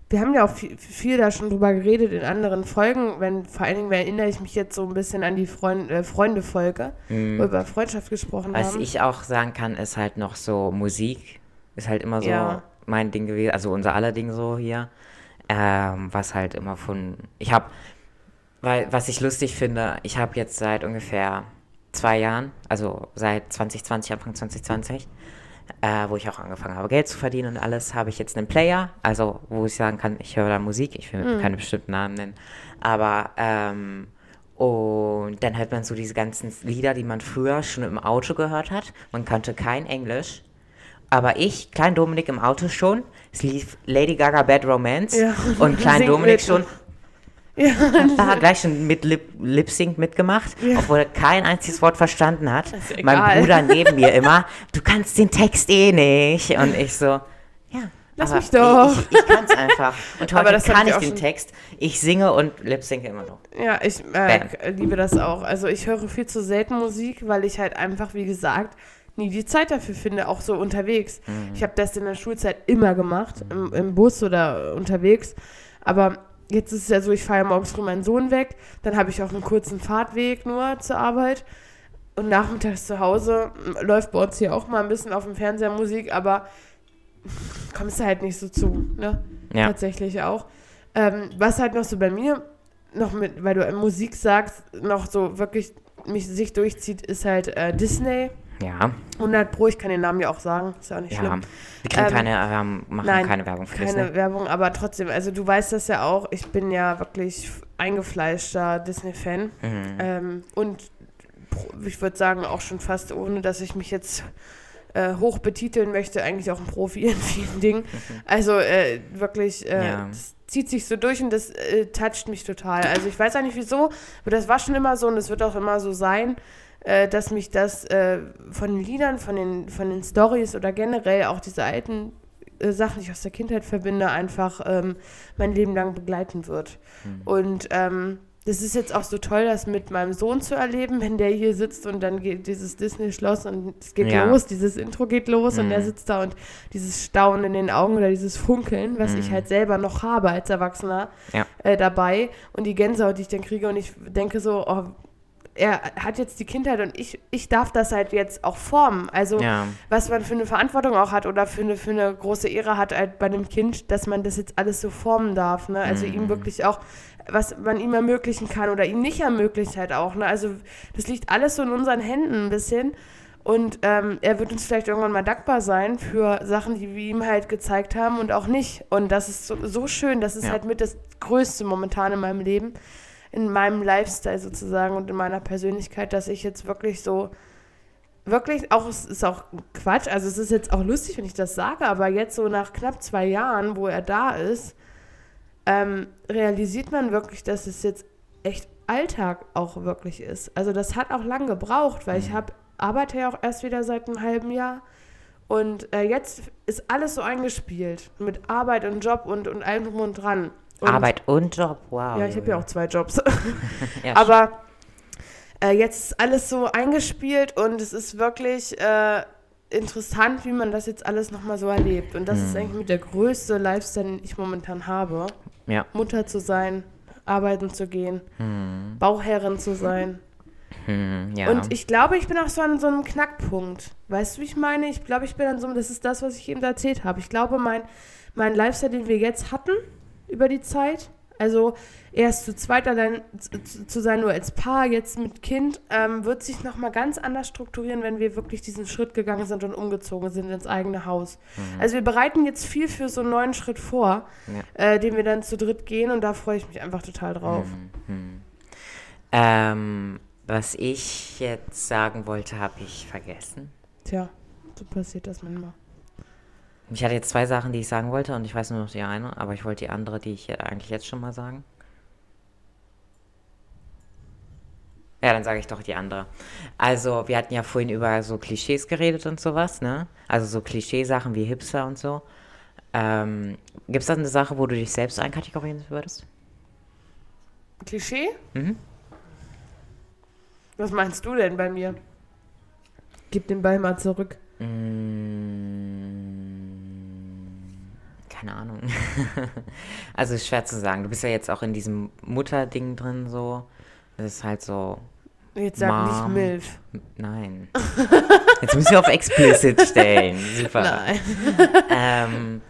wir haben ja auch viel, viel da schon drüber geredet in anderen Folgen. Wenn, vor allen Dingen erinnere ich mich jetzt so ein bisschen an die Freund, äh, Freunde-Folge, wo wir über Freundschaft gesprochen. Was haben. ich auch sagen kann, ist halt noch so Musik. Ist halt immer so Ja. mein Ding gewesen, also unser aller Ding so hier. Ähm, was halt immer von. Ich habe, weil, was ich lustig finde, ich habe jetzt seit ungefähr zwei Jahren, also seit 2020, Anfang 2020, äh, wo ich auch angefangen habe, Geld zu verdienen und alles, habe ich jetzt einen Player, also wo ich sagen kann, ich höre da Musik, ich will keine bestimmten Namen nennen, aber ähm, und dann hört man so diese ganzen Lieder, die man früher schon im Auto gehört hat. Man kannte kein Englisch. Aber ich, Klein Dominik im Auto schon. Es lief Lady Gaga Bad Romance. Ja. Und Klein Dominik mit. schon. Ja, Da gleich schon mit Lip, Lip Sync mitgemacht, obwohl er kein einziges Wort verstanden hat. Mein. Bruder neben mir <laughs> immer, du kannst den Text eh nicht. Und ich so, ja. Lass mich doch. Ich, ich, ich kann es einfach. Und heute kann ich den Text. Ich singe und lip synke immer noch. Ja, ich äh, liebe das auch. Also ich höre viel zu selten Musik, weil ich halt einfach, wie gesagt, nie die Zeit dafür finde, auch so unterwegs. Ich habe das in der Schulzeit immer gemacht, im, im Bus oder unterwegs. Aber jetzt ist es ja so, ich fahre ja morgens früh meinen Sohn weg, dann habe ich auch einen kurzen Fahrtweg nur zur Arbeit. Und nachmittags zu Hause läuft bei uns hier auch mal ein bisschen auf dem Fernseher Musik, aber <laughs> kommst du halt nicht so zu, ne? Ja. Tatsächlich auch. Ähm, was halt noch so bei mir noch mit, weil du Musik sagst, noch so wirklich mich sich durchzieht, ist halt äh, Disney. Ja, 100 Pro, ich kann den Namen ja auch sagen, ist ja auch nicht ja. schlimm. Wir kriegen Ähm, keine, ähm, machen nein, keine Werbung für Keine Disney. Werbung, aber trotzdem, also du weißt das ja auch, ich bin ja wirklich eingefleischter Disney-Fan. Mhm. Ähm, und ich würde sagen, auch schon fast ohne, dass ich mich jetzt äh, hoch betiteln möchte, eigentlich auch ein Profi in vielen Dingen. <laughs> Also äh, wirklich, äh, Ja. das zieht sich so durch und das äh, toucht mich total. Also ich weiß auch nicht wieso, aber das war schon immer so und es wird auch immer so sein, äh, dass mich das äh, von den Liedern, von den, von den Stories oder generell auch diese alten äh, Sachen, die ich aus der Kindheit verbinde, einfach ähm, mein Leben lang begleiten wird. Und ähm, das ist jetzt auch so toll, das mit meinem Sohn zu erleben, <laughs> wenn der hier sitzt und dann geht dieses Disney-Schloss und es geht Ja. los, dieses Intro geht los und Mhm. er sitzt da und dieses Staunen in den Augen oder dieses Funkeln, was ich Mhm. halt selber noch habe als Erwachsener Ja. äh, dabei und die Gänsehaut, die ich dann kriege und ich denke so, oh, er hat jetzt die Kindheit und ich, ich darf das halt jetzt auch formen. Also Ja. was man für eine Verantwortung auch hat oder für eine, für eine große Ehre hat halt bei einem Kind, dass man das jetzt alles so formen darf. Ne? Also ihm Mhm. wirklich auch, was man ihm ermöglichen kann oder ihm nicht ermöglicht halt auch. Ne? Also das liegt alles so in unseren Händen ein bisschen. Und ähm, er wird uns vielleicht irgendwann mal dankbar sein für Sachen, die wir ihm halt gezeigt haben und auch nicht. Und das ist so, so schön. Das ist Ja. halt mit das Größte momentan in meinem Leben, in meinem Lifestyle sozusagen und in meiner Persönlichkeit, dass ich jetzt wirklich so wirklich auch, es ist auch Quatsch, also es ist jetzt auch lustig, wenn ich das sage, aber jetzt so nach knapp zwei Jahren, wo er da ist, ähm, realisiert man wirklich, dass es jetzt echt Alltag auch wirklich ist. Also das hat auch lang gebraucht, weil ich habe arbeite ja auch erst wieder seit einem halben Jahr und äh, jetzt ist alles so eingespielt mit Arbeit und Job und, und allem drum und dran. Und, Arbeit und Job, wow. Ja, ich habe ja auch zwei Jobs. <laughs> Ja, Aber äh, jetzt ist alles so eingespielt und es ist wirklich äh, interessant, wie man das jetzt alles nochmal so erlebt. Und das Mhm. ist eigentlich mit der größte Lifestyle, den ich momentan habe. Ja. Mutter zu sein, arbeiten zu gehen, Hm, Bauherrin zu sein. hm, ja. Und ich glaube, ich bin auch so an so einem Knackpunkt. Weißt du, wie ich meine? Ich glaube, ich bin an so einem, das ist das, was ich eben erzählt habe. Ich glaube, mein, mein Lifestyle, den wir jetzt hatten über die Zeit, also erst zu zweit allein zu, zu- sein, nur als Paar, jetzt mit Kind, ähm, wird sich nochmal ganz anders strukturieren, wenn wir wirklich diesen Schritt gegangen sind und umgezogen sind ins eigene Haus. Also wir bereiten jetzt viel für so einen neuen Schritt vor, äh, den wir dann zu dritt gehen und da freue ich mich einfach total drauf. Hm. Ähm, was ich jetzt sagen wollte, habe ich vergessen. Tja, so passiert das manchmal. Ich hatte jetzt zwei Sachen, die ich sagen wollte und ich weiß nur noch die eine, aber ich wollte die andere, die ich eigentlich jetzt schon mal sagen. Ja, dann sage ich doch die andere. Also, wir hatten ja vorhin über so Klischees geredet und sowas, ne? Also so Klischeesachen wie Hipster und so. Ähm, Gibt es da eine Sache, wo du dich selbst einkategorieren würdest? Klischee? Mhm. Was meinst du denn bei mir? Gib den Ball mal zurück. Mm, Keine Ahnung. <laughs> also ist schwer zu sagen. Du bist ja jetzt auch in diesem Mutterding drin so. Das ist halt so. Jetzt sag nicht Mom. Milf. Nein. <laughs> Jetzt müssen wir auf explicit stellen. Super. Nein. <laughs> Ähm,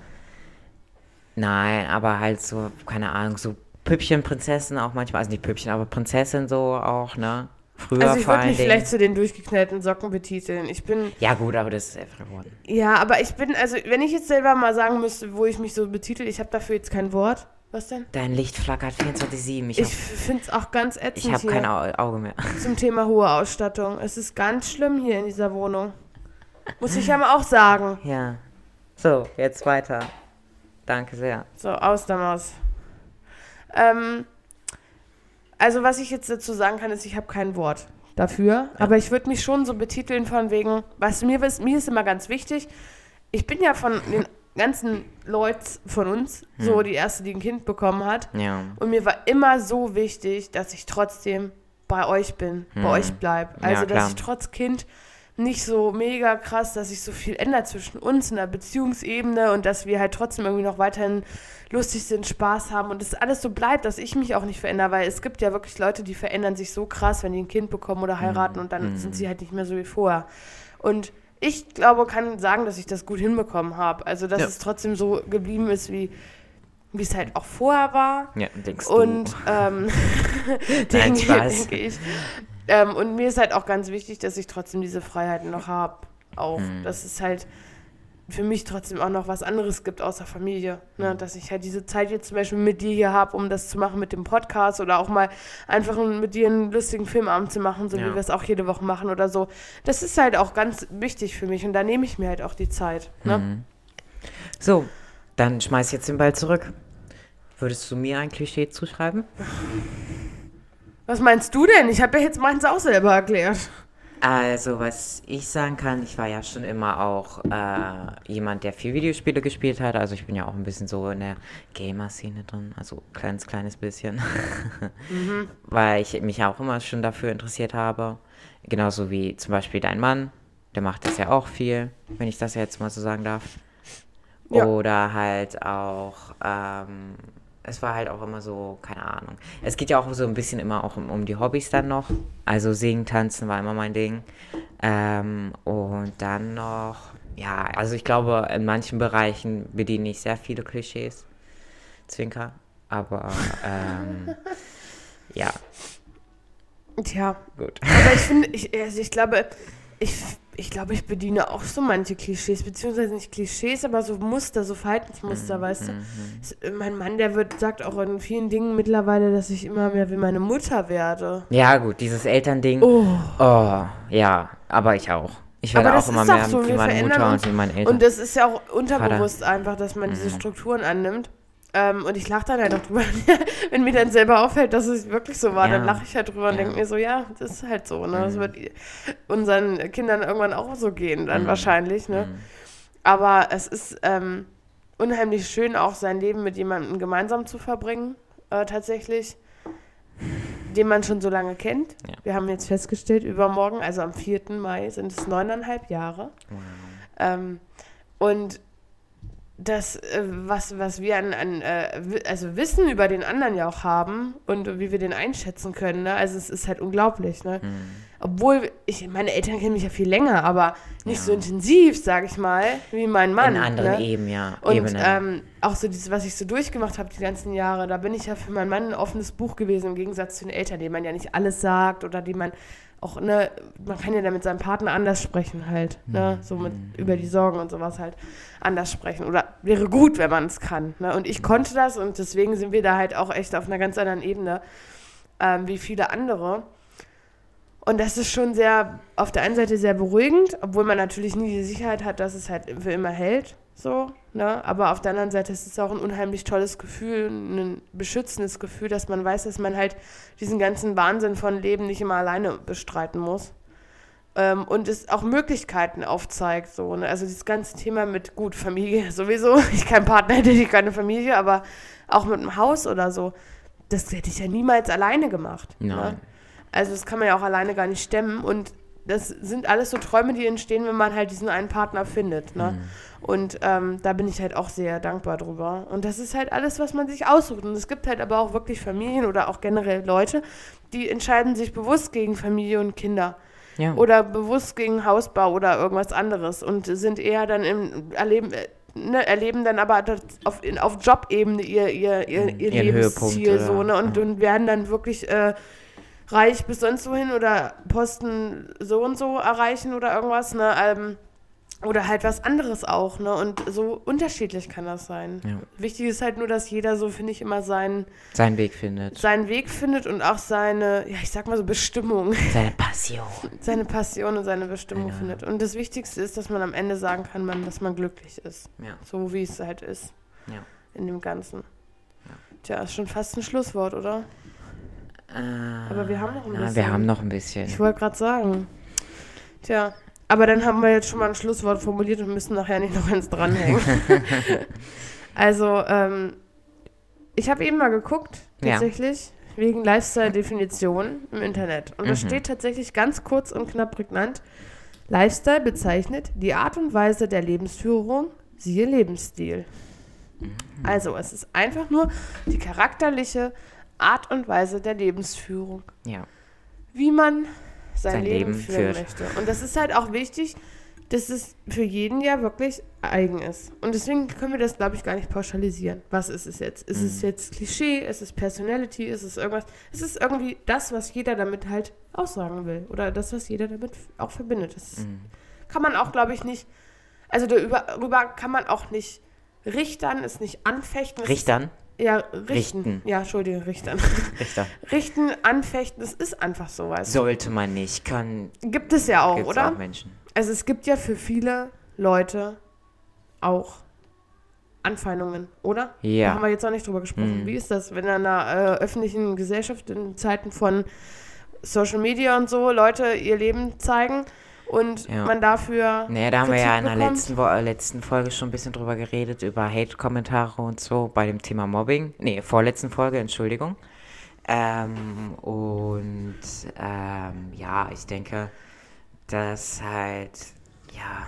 nein, aber halt so, keine Ahnung, so Püppchen, Prinzessin auch manchmal. Also nicht Püppchen, aber Prinzessin so auch, ne? Früher Also ich würde mich vielleicht zu den durchgeknallten Socken betiteln. Ich bin, Ja, gut, aber das ist einfach geworden. ja, aber ich bin, also wenn ich jetzt selber mal sagen müsste, wo ich mich so betitel, ich habe dafür jetzt kein Wort. Was denn? Dein Licht flackert 24-7. Ich Ich finde es auch ganz ätzend Ich habe kein Au Auge mehr. <laughs> zum Thema hohe Ausstattung. Es ist ganz schlimm hier in dieser Wohnung. Muss ich ja mal auch sagen. <laughs> Ja. So, jetzt weiter. Danke sehr. So, aus der Maus. Ähm, also was ich jetzt dazu sagen kann, ist, ich habe kein Wort dafür. Aber ich würde mich schon so betiteln von wegen, du, mir ist, mir ist immer ganz wichtig, ich bin ja von den ganzen Leuten von uns so die erste, die ein Kind bekommen hat. Ja. Und mir war immer so wichtig, dass ich trotzdem bei euch bin, bei Hm. euch bleib. Ja, Also, dass klar. ich trotz Kind nicht so mega krass, dass sich so viel ändert zwischen uns in der Beziehungsebene und dass wir halt trotzdem irgendwie noch weiterhin lustig sind, Spaß haben und das alles so bleibt, dass ich mich auch nicht verändere, weil es gibt ja wirklich Leute, die verändern sich so krass, wenn die ein Kind bekommen oder heiraten und dann sind sie halt nicht mehr so wie vorher. Und ich glaube, kann sagen, dass ich das gut hinbekommen habe. Also, dass Ja. es trotzdem so geblieben ist, wie wie es halt auch vorher war. Ja, denkst Und du. ähm, <laughs> <laughs> Nein, denke, denke ich. Ähm, und mir ist halt auch ganz wichtig, dass ich trotzdem diese Freiheiten noch habe. Auch. Hm. Das ist halt, für mich trotzdem auch noch was anderes gibt außer Familie. Ne? Dass ich halt diese Zeit jetzt zum Beispiel mit dir hier habe, um das zu machen mit dem Podcast oder auch mal einfach mit dir einen lustigen Filmabend zu machen, so Ja. wie wir es auch jede Woche machen oder so. Das ist halt auch ganz wichtig für mich und da nehme ich mir halt auch die Zeit. Ne? Mhm. So, dann schmeiß jetzt den Ball zurück. Würdest du mir ein Klischee zuschreiben? <laughs> Was meinst du denn? Ich habe ja jetzt meins auch selber erklärt. Also, was ich sagen kann, ich war ja schon immer auch äh, jemand, der viel Videospiele gespielt hat. Also, ich bin ja auch ein bisschen so in der Gamer-Szene drin. Also, kleines, kleines bisschen. <laughs> Weil ich mich auch immer schon dafür interessiert habe. Genauso wie zum Beispiel dein Mann. Der macht das ja auch viel, wenn ich das jetzt mal so sagen darf. Ja. Oder halt auch, ähm, es war halt auch immer so, keine Ahnung. Es geht ja auch so ein bisschen immer auch um, um die Hobbys dann noch. Also singen, tanzen war immer mein Ding. Ähm, und dann noch, ja, also ich glaube, in manchen Bereichen bediene ich sehr viele Klischees. Zwinker. Aber, ähm, ja, Tja, gut. aber ich finde, ich, also ich glaube, ich, ich glaube, ich bediene auch so manche Klischees, beziehungsweise nicht Klischees, aber so Muster, so Mhm, Verhaltensmuster, weißt du? Es- Mein Mann, der wird, sagt auch in vielen Dingen mittlerweile, dass ich immer mehr wie meine Mutter werde. Ja, gut, dieses Elternding. Oh. Oh, ja, aber ich auch. Ich werde Aber auch immer mehr so, wie meine Mutter und wie meine Eltern. Und das ist ja auch unterbewusst einfach, dass man Mhm. diese Strukturen annimmt. Ähm, und ich lache dann halt auch drüber, <laughs> wenn mir dann selber auffällt, dass es wirklich so war, Ja. dann lache ich halt drüber und Ja. Mhm. denke mir so, ja, das ist halt so. Ne? Das wird unseren Kindern irgendwann auch so gehen, dann Mhm. wahrscheinlich. Ne? Aber es ist ähm, unheimlich schön, auch sein Leben mit jemandem gemeinsam zu verbringen, äh, tatsächlich, den man schon so lange kennt. Ja. Wir haben jetzt festgestellt, übermorgen, also am 4. Mai, sind es neuneinhalb Jahre. Ähm, und das, äh, was, was wir an, an äh, also Wissen über den anderen ja auch haben und wie wir den einschätzen können, ne? also es ist halt unglaublich. Ne? Mhm. Obwohl, ich, meine Eltern kennen mich ja viel länger, aber nicht Ja. so intensiv, sage ich mal, wie mein Mann. In anderen ne? Eben, ja. Und ähm, auch so dieses, was ich so durchgemacht habe die ganzen Jahre, da bin ich ja für meinen Mann ein offenes Buch gewesen, im Gegensatz zu den Eltern, denen man ja nicht alles sagt oder die man auch, ne, man kann ja da mit seinem Partner anders sprechen halt, ne, so mit über die Sorgen und sowas halt anders sprechen. Oder wäre gut, wenn man es kann. Ne? Und ich konnte das und deswegen sind wir da halt auch echt auf einer ganz anderen Ebene ähm, wie viele andere. Und das ist schon sehr, auf der einen Seite sehr beruhigend, obwohl man natürlich nie die Sicherheit hat, dass es halt für immer hält. So, ne? Aber auf der anderen Seite ist es auch ein unheimlich tolles Gefühl, ein beschützendes Gefühl, dass man weiß, dass man halt diesen ganzen Wahnsinn von Leben nicht immer alleine bestreiten muss. Ähm, und es auch Möglichkeiten aufzeigt. So, ne? Also dieses ganze Thema mit, gut, Familie <laughs> sowieso. Ich keinen Partner hätte, ich keine Familie, aber auch mit einem Haus oder so. Das hätte ich ja niemals alleine gemacht. Ne? Nein. Also das kann man ja auch alleine gar nicht stemmen. Und das sind alles so Träume, die entstehen, wenn man halt diesen einen Partner findet. Ne? Und ähm, da bin ich halt auch sehr dankbar drüber. Und das ist halt alles, was man sich aussucht. Und es gibt halt aber auch wirklich Familien oder auch generell Leute, die entscheiden sich bewusst gegen Familie und Kinder. Ja. Oder bewusst gegen Hausbau oder irgendwas anderes. Und sind eher dann im Erleben. äh, Ne, erleben dann aber auf, auf Jobebene ihr, ihr, ihr, ihr Ihren Höhepunkt, Lebensziel so, ne? Und, Ja. und werden dann wirklich äh, reich bis sonst wohin oder Posten so und so erreichen oder irgendwas, ne? Ähm, oder halt was anderes auch, ne? Und so unterschiedlich kann das sein. Ja. Wichtig ist halt nur, dass jeder so, finde ich, immer seinen, Seinen Weg findet. seinen Weg findet und auch seine, ja, ich sag mal so Bestimmung, Seine Passion. <laughs> seine Passion und seine Bestimmung Ja. findet. Und das Wichtigste ist, dass man am Ende sagen kann, man, dass man glücklich ist. Ja. So wie es halt ist. Ja. In dem Ganzen. Tja, ist schon fast ein Schlusswort, oder? Äh, Aber wir haben noch ein na, bisschen. Wir haben noch ein bisschen. Ich wollte gerade sagen. Tja, aber dann haben wir jetzt schon mal ein Schlusswort formuliert und müssen nachher nicht noch eins dranhängen. <laughs> also, ähm, ich habe eben mal geguckt, Ja. tatsächlich, wegen Lifestyle-Definition im Internet. Und da Mhm. steht tatsächlich ganz kurz und knapp prägnant, Lifestyle bezeichnet die Art und Weise der Lebensführung, siehe Lebensstil. Mhm. Also, es ist einfach nur die charakterliche Art und Weise der Lebensführung Ja. wie man sein, Sein Leben, Leben führen führt. möchte. Und das ist halt auch wichtig, dass es für jeden ja wirklich eigen ist. Und deswegen können wir das, glaube ich, gar nicht pauschalisieren. Was ist es jetzt? Ist Mhm. es jetzt Klischee? Ist es Personality? Ist es irgendwas? Es ist irgendwie das, was jeder damit halt aussagen will. Oder das, was jeder damit auch verbindet. Das Mhm. kann man auch, glaube ich, nicht Also darüber kann man auch nicht richtern, ist nicht anfechten. es Richtern? Ja, richten. Richten. Ja, Entschuldige, richtern. <laughs> Richter. richten, anfechten, das ist einfach so, weißt du. Sollte man nicht, kann. Gibt es ja auch, oder? auch Menschen. Also es gibt ja für viele Leute auch Anfeindungen, oder? Ja. Da haben wir jetzt noch nicht drüber gesprochen. Mhm. Wie ist das, wenn in einer äh, öffentlichen Gesellschaft in Zeiten von Social Media und so Leute ihr Leben zeigen und Ja. man dafür Naja, da haben wir Kritik ja in der letzten, Wo äh, letzten Folge schon ein bisschen drüber geredet, über Hate-Kommentare und so bei dem Thema Mobbing. Nee, vorletzten Folge, Entschuldigung. Ähm, und ähm, ja, ich denke, dass halt, ja,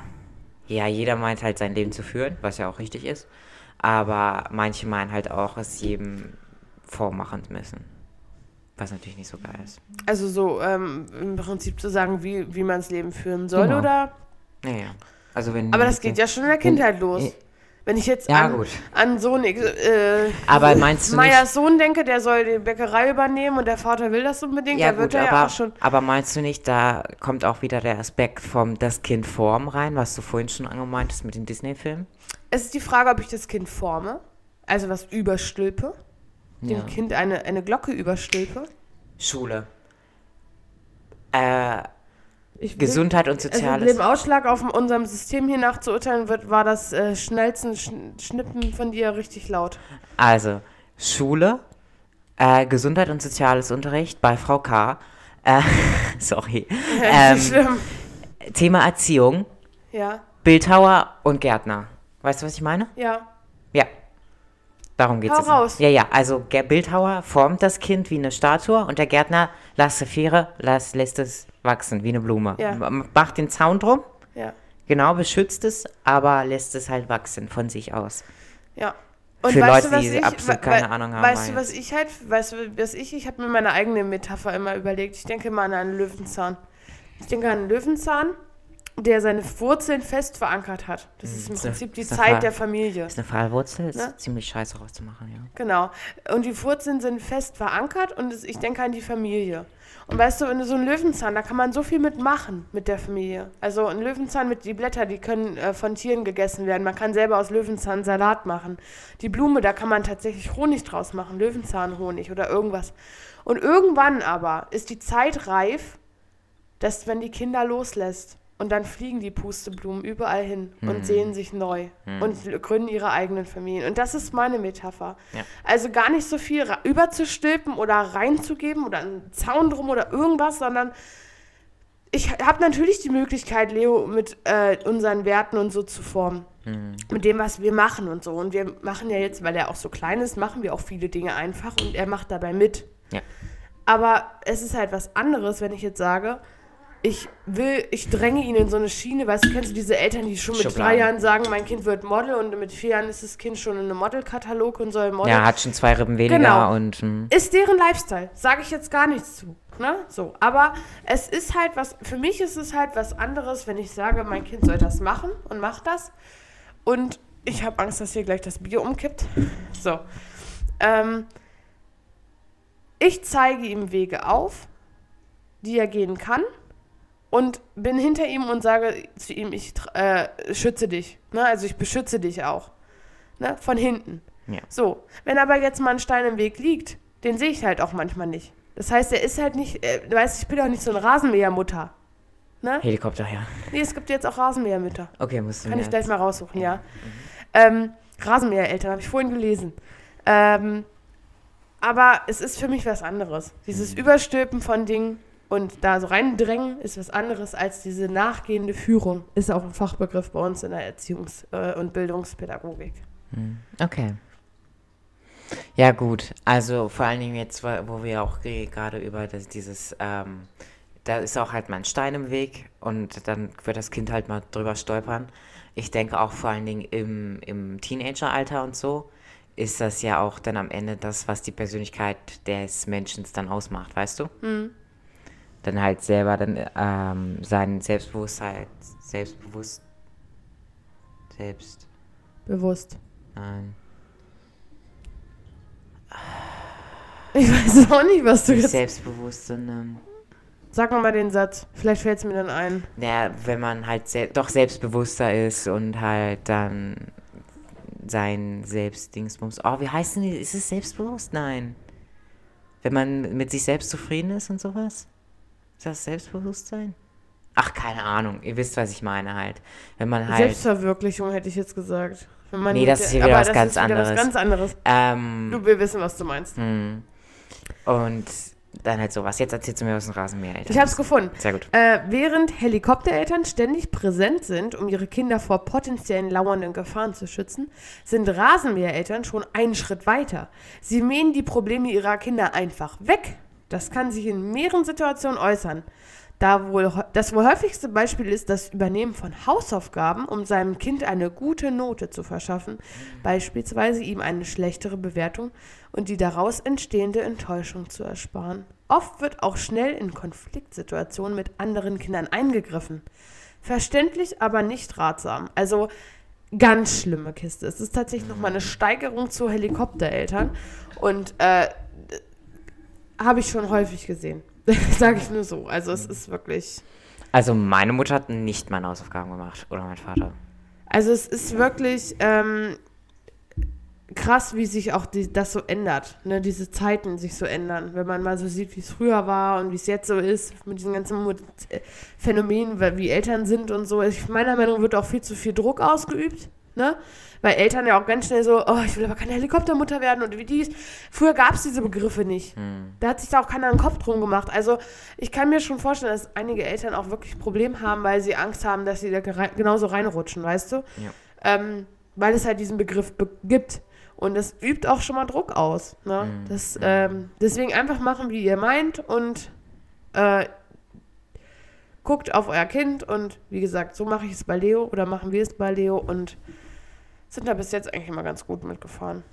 ja, jeder meint halt sein Leben zu führen, was ja auch richtig ist. Aber manche meinen halt auch, es jedem vormachen müssen. Was natürlich nicht so geil ist. Also so ähm, im Prinzip zu sagen, wie, wie man das Leben führen soll, Genau. oder? Naja. Also wenn. Aber das geht ja schon in der Kindheit los. Ja. Wenn ich jetzt Ja, an, an Sohn, äh, Aber meinst du nicht- Meyers Sohn denke, der soll die Bäckerei übernehmen und der Vater will das unbedingt, Ja, gut, er ja aber, auch schon. aber meinst du nicht, da kommt auch wieder der Aspekt vom das Kind formen rein, was du vorhin schon angemeint hast mit den Disney-Filmen? Es ist die Frage, ob ich das Kind forme, also was überstülpe, dem Ja. Kind eine, eine Glocke überstülpe. Schule. Äh, Ich Gesundheit und Also Soziales. dem Ausschlag auf unserem System hier nach zu urteilen wird, war das äh, schnellsten Sch Schnippen von dir richtig laut. Also, Schule, äh, Gesundheit und Soziales Unterricht bei Frau K. Äh, <laughs> sorry. Ja, Ähm, schlimm. Thema Erziehung, Ja, Bildhauer und Gärtner. Weißt du, was ich meine? ja. Ja. Darum geht es. Raus. Ja, ja, also der Bildhauer formt das Kind wie eine Statue und der Gärtner lässt Saphire, lässt, lässt es wachsen wie eine Blume. Ja. Macht den Zaun drum, Ja, genau, beschützt es, aber lässt es halt wachsen von sich aus. ja. Für Leute, was die ich- absolut keine Ahnung haben, Weißt du, was ich halt, weißt du, was ich, ich habe mir meine eigene Metapher immer überlegt. Ich denke mal an einen Löwenzahn. Ich denke an einen Löwenzahn, der seine Wurzeln fest verankert hat. Das ist im ist eine- Prinzip die eine Zeit Frage. der Familie. Ist eine Fallwurzel, ist Ne? ziemlich scheiße rauszumachen, ja. Genau. Und die Wurzeln sind fest verankert und ich denke an die Familie. Und weißt du, wenn du so ein Löwenzahn, da kann man so viel mitmachen mit der Familie. Also ein Löwenzahn mit die Blätter, die können äh, von Tieren gegessen werden. Man kann selber aus Löwenzahn Salat machen. Die Blume, da kann man tatsächlich Honig draus machen, Löwenzahnhonig oder irgendwas. Und irgendwann aber ist die Zeit reif, dass wenn die Kinder loslässt und dann fliegen die Pusteblumen überall hin und sehen sich neu und gründen ihre eigenen Familien. Und das ist meine Metapher. Ja. Also gar nicht so viel überzustülpen oder reinzugeben oder einen Zaun drum oder irgendwas, sondern ich habe natürlich die Möglichkeit, Leo mit äh, unseren Werten und so zu formen. Mit dem, was wir machen und so. Und wir machen ja jetzt, weil er auch so klein ist, machen wir auch viele Dinge einfach und er macht dabei mit. Ja. Aber es ist halt was anderes, wenn ich jetzt sage, ich will, ich dränge ihn in so eine Schiene, weißt du, kennst du diese Eltern, die schon mit drei Schubladen. Jahren sagen, mein Kind wird Model und mit vier Jahren ist das Kind schon in einem Modelkatalog und soll Model. Ja, hat schon zwei Rippen weniger Genau. und hm, Ist deren Lifestyle, sage ich jetzt gar nichts zu. Ne? So, aber es ist halt was, für mich ist es halt was anderes, wenn ich sage, mein Kind soll das machen und macht das. Und ich habe Angst, dass hier gleich das Bier umkippt. So. Ähm, ich zeige ihm Wege auf, die er gehen kann. Und bin hinter ihm und sage zu ihm, ich äh, schütze dich. Ne? Also ich beschütze dich auch. Ne? Von hinten. Ja. So, wenn aber jetzt mal ein Stein im Weg liegt, den sehe ich halt auch manchmal nicht. Das heißt, er ist halt nicht, äh, du weißt, ich bin auch nicht so eine Rasenmähermutter. Ne? Helikopter, ja. Nee, es gibt jetzt auch Rasenmähermütter. Okay, musst du Kann ich gleich mal raussuchen, ja. Ähm, Rasenmähereltern, habe ich vorhin gelesen. Ähm, aber es ist für mich was anderes. Dieses Mhm. Überstülpen von Dingen und da so reindrängen ist was anderes als diese nachgehende Führung. Ist auch ein Fachbegriff bei uns in der Erziehungs- äh, und Bildungspädagogik. Okay. Ja, gut. Also vor allen Dingen jetzt, wo wir auch ge- gerade über das, dieses, ähm, da ist auch halt mal ein Stein im Weg und dann wird das Kind halt mal drüber stolpern. Ich denke auch vor allen Dingen im, im Teenageralter und so ist das ja auch dann am Ende das, was die Persönlichkeit des Menschen dann ausmacht, weißt du? Dann halt selber dann ähm, sein Selbstbewusstsein, selbstbewusst, selbst, Bewusst. nein. Ich weiß <laughs> auch nicht, was du jetzt. selbstbewusst, sondern Sag mal den Satz. Vielleicht fällt es mir dann ein. Naja, wenn man halt sel doch selbstbewusster ist und halt dann sein Selbstdingsbums. Oh, wie heißt denn die? Ist es selbstbewusst? Nein. Wenn man mit sich selbst zufrieden ist und sowas? Ist das Selbstbewusstsein? Ach, keine Ahnung. Ihr wisst, was ich meine halt. Wenn man halt. Selbstverwirklichung hätte ich jetzt gesagt. Wenn man Nee, das ist hier wieder was das ganz ist wieder anderes. Was ganz anderes. Ähm, Du, wir wissen, was du meinst. hm. Und dann halt sowas. Jetzt erzählst du mir aus dem Rasenmäher. Alter. Ich habe es gefunden. Sehr gut. Äh, während Helikoptereltern ständig präsent sind, um ihre Kinder vor potenziellen lauernden Gefahren zu schützen, sind Rasenmähereltern schon einen Schritt weiter. Sie mähen die Probleme ihrer Kinder einfach weg. Das kann sich in mehreren Situationen äußern. Da wohl, das wohl häufigste Beispiel ist das Übernehmen von Hausaufgaben, um seinem Kind eine gute Note zu verschaffen, beispielsweise ihm eine schlechtere Bewertung und die daraus entstehende Enttäuschung zu ersparen. Oft wird auch schnell in Konfliktsituationen mit anderen Kindern eingegriffen. Verständlich, aber nicht ratsam. Also ganz schlimme Kiste. Es ist tatsächlich nochmal eine Steigerung zu Helikoptereltern und äh, habe ich schon häufig gesehen. <laughs> Sage ich nur so. Also es ist wirklich. Also meine Mutter hat nicht meine Hausaufgaben gemacht. Oder mein Vater. Also es ist wirklich ähm, krass, wie sich auch die, das so ändert. Ne? Diese Zeiten sich so ändern. Wenn man mal so sieht, wie es früher war und wie es jetzt so ist, mit diesen ganzen äh, Phänomenen, wie Eltern sind und so. Ich, meiner Meinung nach wird auch viel zu viel Druck ausgeübt. Ne? Weil Eltern ja auch ganz schnell so, oh, ich will aber keine Helikoptermutter werden und wie dies. Früher gab es diese Begriffe nicht. Da hat sich da auch keiner einen Kopf drum gemacht. Also ich kann mir schon vorstellen, dass einige Eltern auch wirklich Probleme haben, weil sie Angst haben, dass sie da genauso reinrutschen, weißt du? Ja. Ähm, weil es halt diesen Begriff be gibt. Und das übt auch schon mal Druck aus. Ne? Mhm. Das, ähm, deswegen einfach machen, wie ihr meint und äh, guckt auf euer Kind und wie gesagt, so mache ich es bei Leo oder machen wir es bei Leo und sind da bis jetzt eigentlich immer ganz gut mitgefahren.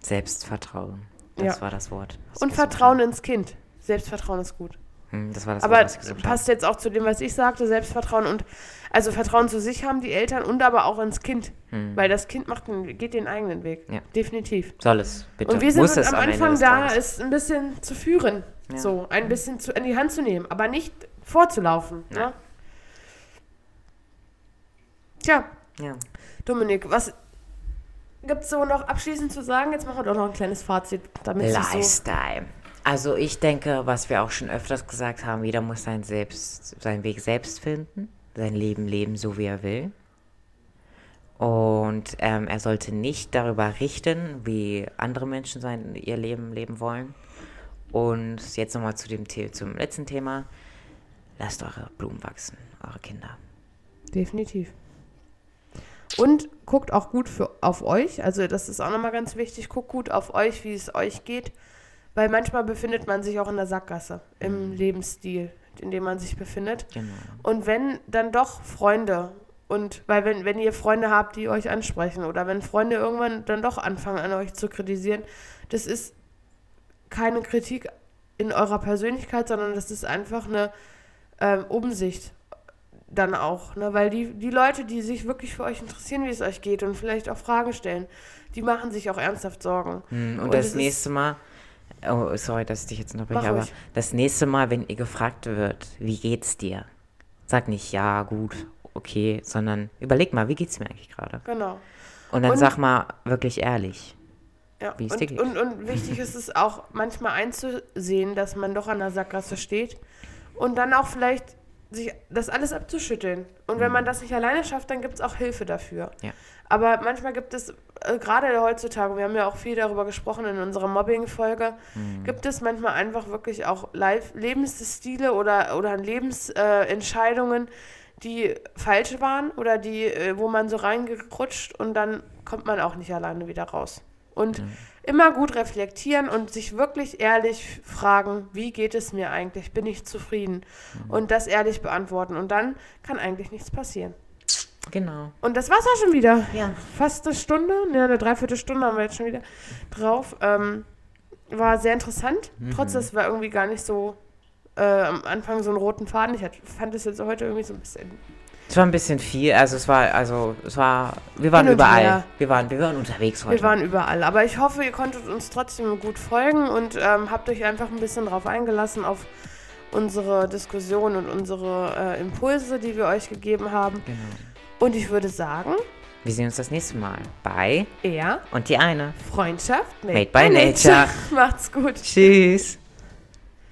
Selbstvertrauen. Das Ja. war das Wort. Und Vertrauen ins Kind. Selbstvertrauen ist gut. Hm, das war das Aber Wort, passt jetzt auch zu dem, was ich sagte, Selbstvertrauen und also Vertrauen zu sich haben die Eltern und aber auch ins Kind. Hm. Weil das Kind macht den, geht den eigenen Weg. Ja. Definitiv. Soll es, bitte. Und wir sind am Ende Anfang da, es ein bisschen zu führen. Ja. So, ein bisschen zu, in die Hand zu nehmen, aber nicht vorzulaufen. Ja. Ne? Tja, Ja. Dominik, was gibt es so noch abschließend zu sagen? Jetzt machen wir doch noch ein kleines Fazit, damit. Lifestyle. Also ich denke, was wir auch schon öfters gesagt haben, jeder muss sein selbst, seinen Weg selbst finden, sein Leben leben, so wie er will. Und ähm, er sollte nicht darüber richten, wie andere Menschen sein, ihr Leben leben wollen. Und jetzt nochmal zu dem The zum letzten Thema. Lasst eure Blumen wachsen, eure Kinder. Definitiv. Und guckt auch gut für, auf euch. Also das ist auch nochmal ganz wichtig. Guckt gut auf euch, wie es euch geht. Weil manchmal befindet man sich auch in der Sackgasse im Lebensstil, in dem man sich befindet. Genau. Und wenn dann doch Freunde und weil wenn, wenn ihr Freunde habt, die euch ansprechen oder wenn Freunde irgendwann dann doch anfangen an euch zu kritisieren, das ist keine Kritik in eurer Persönlichkeit, sondern das ist einfach eine ähm, Umsicht dann auch, ne? weil die, die Leute, die sich wirklich für euch interessieren, wie es euch geht und vielleicht auch Fragen stellen, die machen sich auch ernsthaft Sorgen. Hm, Und, Und das nächste Mal, oh, sorry, dass ich dich jetzt unterbreche, aber ruhig. das nächste Mal, wenn ihr gefragt wird, wie geht's dir, sag nicht ja, gut, okay, sondern überleg mal, wie geht's mir eigentlich gerade? Genau. Und dann Und- sag mal wirklich ehrlich. Ja, wie es und, dir geht. Und, und wichtig ist es auch manchmal einzusehen, dass man doch an der Sackgasse steht und dann auch vielleicht sich das alles abzuschütteln. Und wenn man das nicht alleine schafft, dann gibt es auch Hilfe dafür. Mhm. Ja. Aber manchmal gibt es, äh, gerade heutzutage, wir haben ja auch viel darüber gesprochen in unserer Mobbing-Folge, Mhm. gibt es manchmal einfach wirklich auch Live Lebensstile oder, oder Lebensentscheidungen, äh, die falsch waren oder die, äh, wo man so reingerutscht und dann kommt man auch nicht alleine wieder raus. Und immer gut reflektieren und sich wirklich ehrlich fragen, wie geht es mir eigentlich? Bin ich zufrieden? Und das ehrlich beantworten. Und dann kann eigentlich nichts passieren. Genau. Und das war's auch schon wieder. Ja. Fast eine Stunde, ne, eine Dreiviertelstunde haben wir jetzt schon wieder drauf. Ähm, war sehr interessant. Trotz, dass wir irgendwie gar nicht so äh, am Anfang so einen roten Faden. Ich hatte, fand es jetzt heute irgendwie so ein bisschen. Es war ein bisschen viel, also es war, also es war, wir waren überall. Wir waren, wir waren unterwegs heute. Wir waren überall, aber ich hoffe, ihr konntet uns trotzdem gut folgen und ähm, habt euch einfach ein bisschen drauf eingelassen auf unsere Diskussion und unsere äh, Impulse, die wir euch gegeben haben. Genau. Und ich würde sagen, wir sehen uns das nächste Mal bei Er und die eine Freundschaft made, made by, by nature. nature. <laughs> Macht's gut. Tschüss.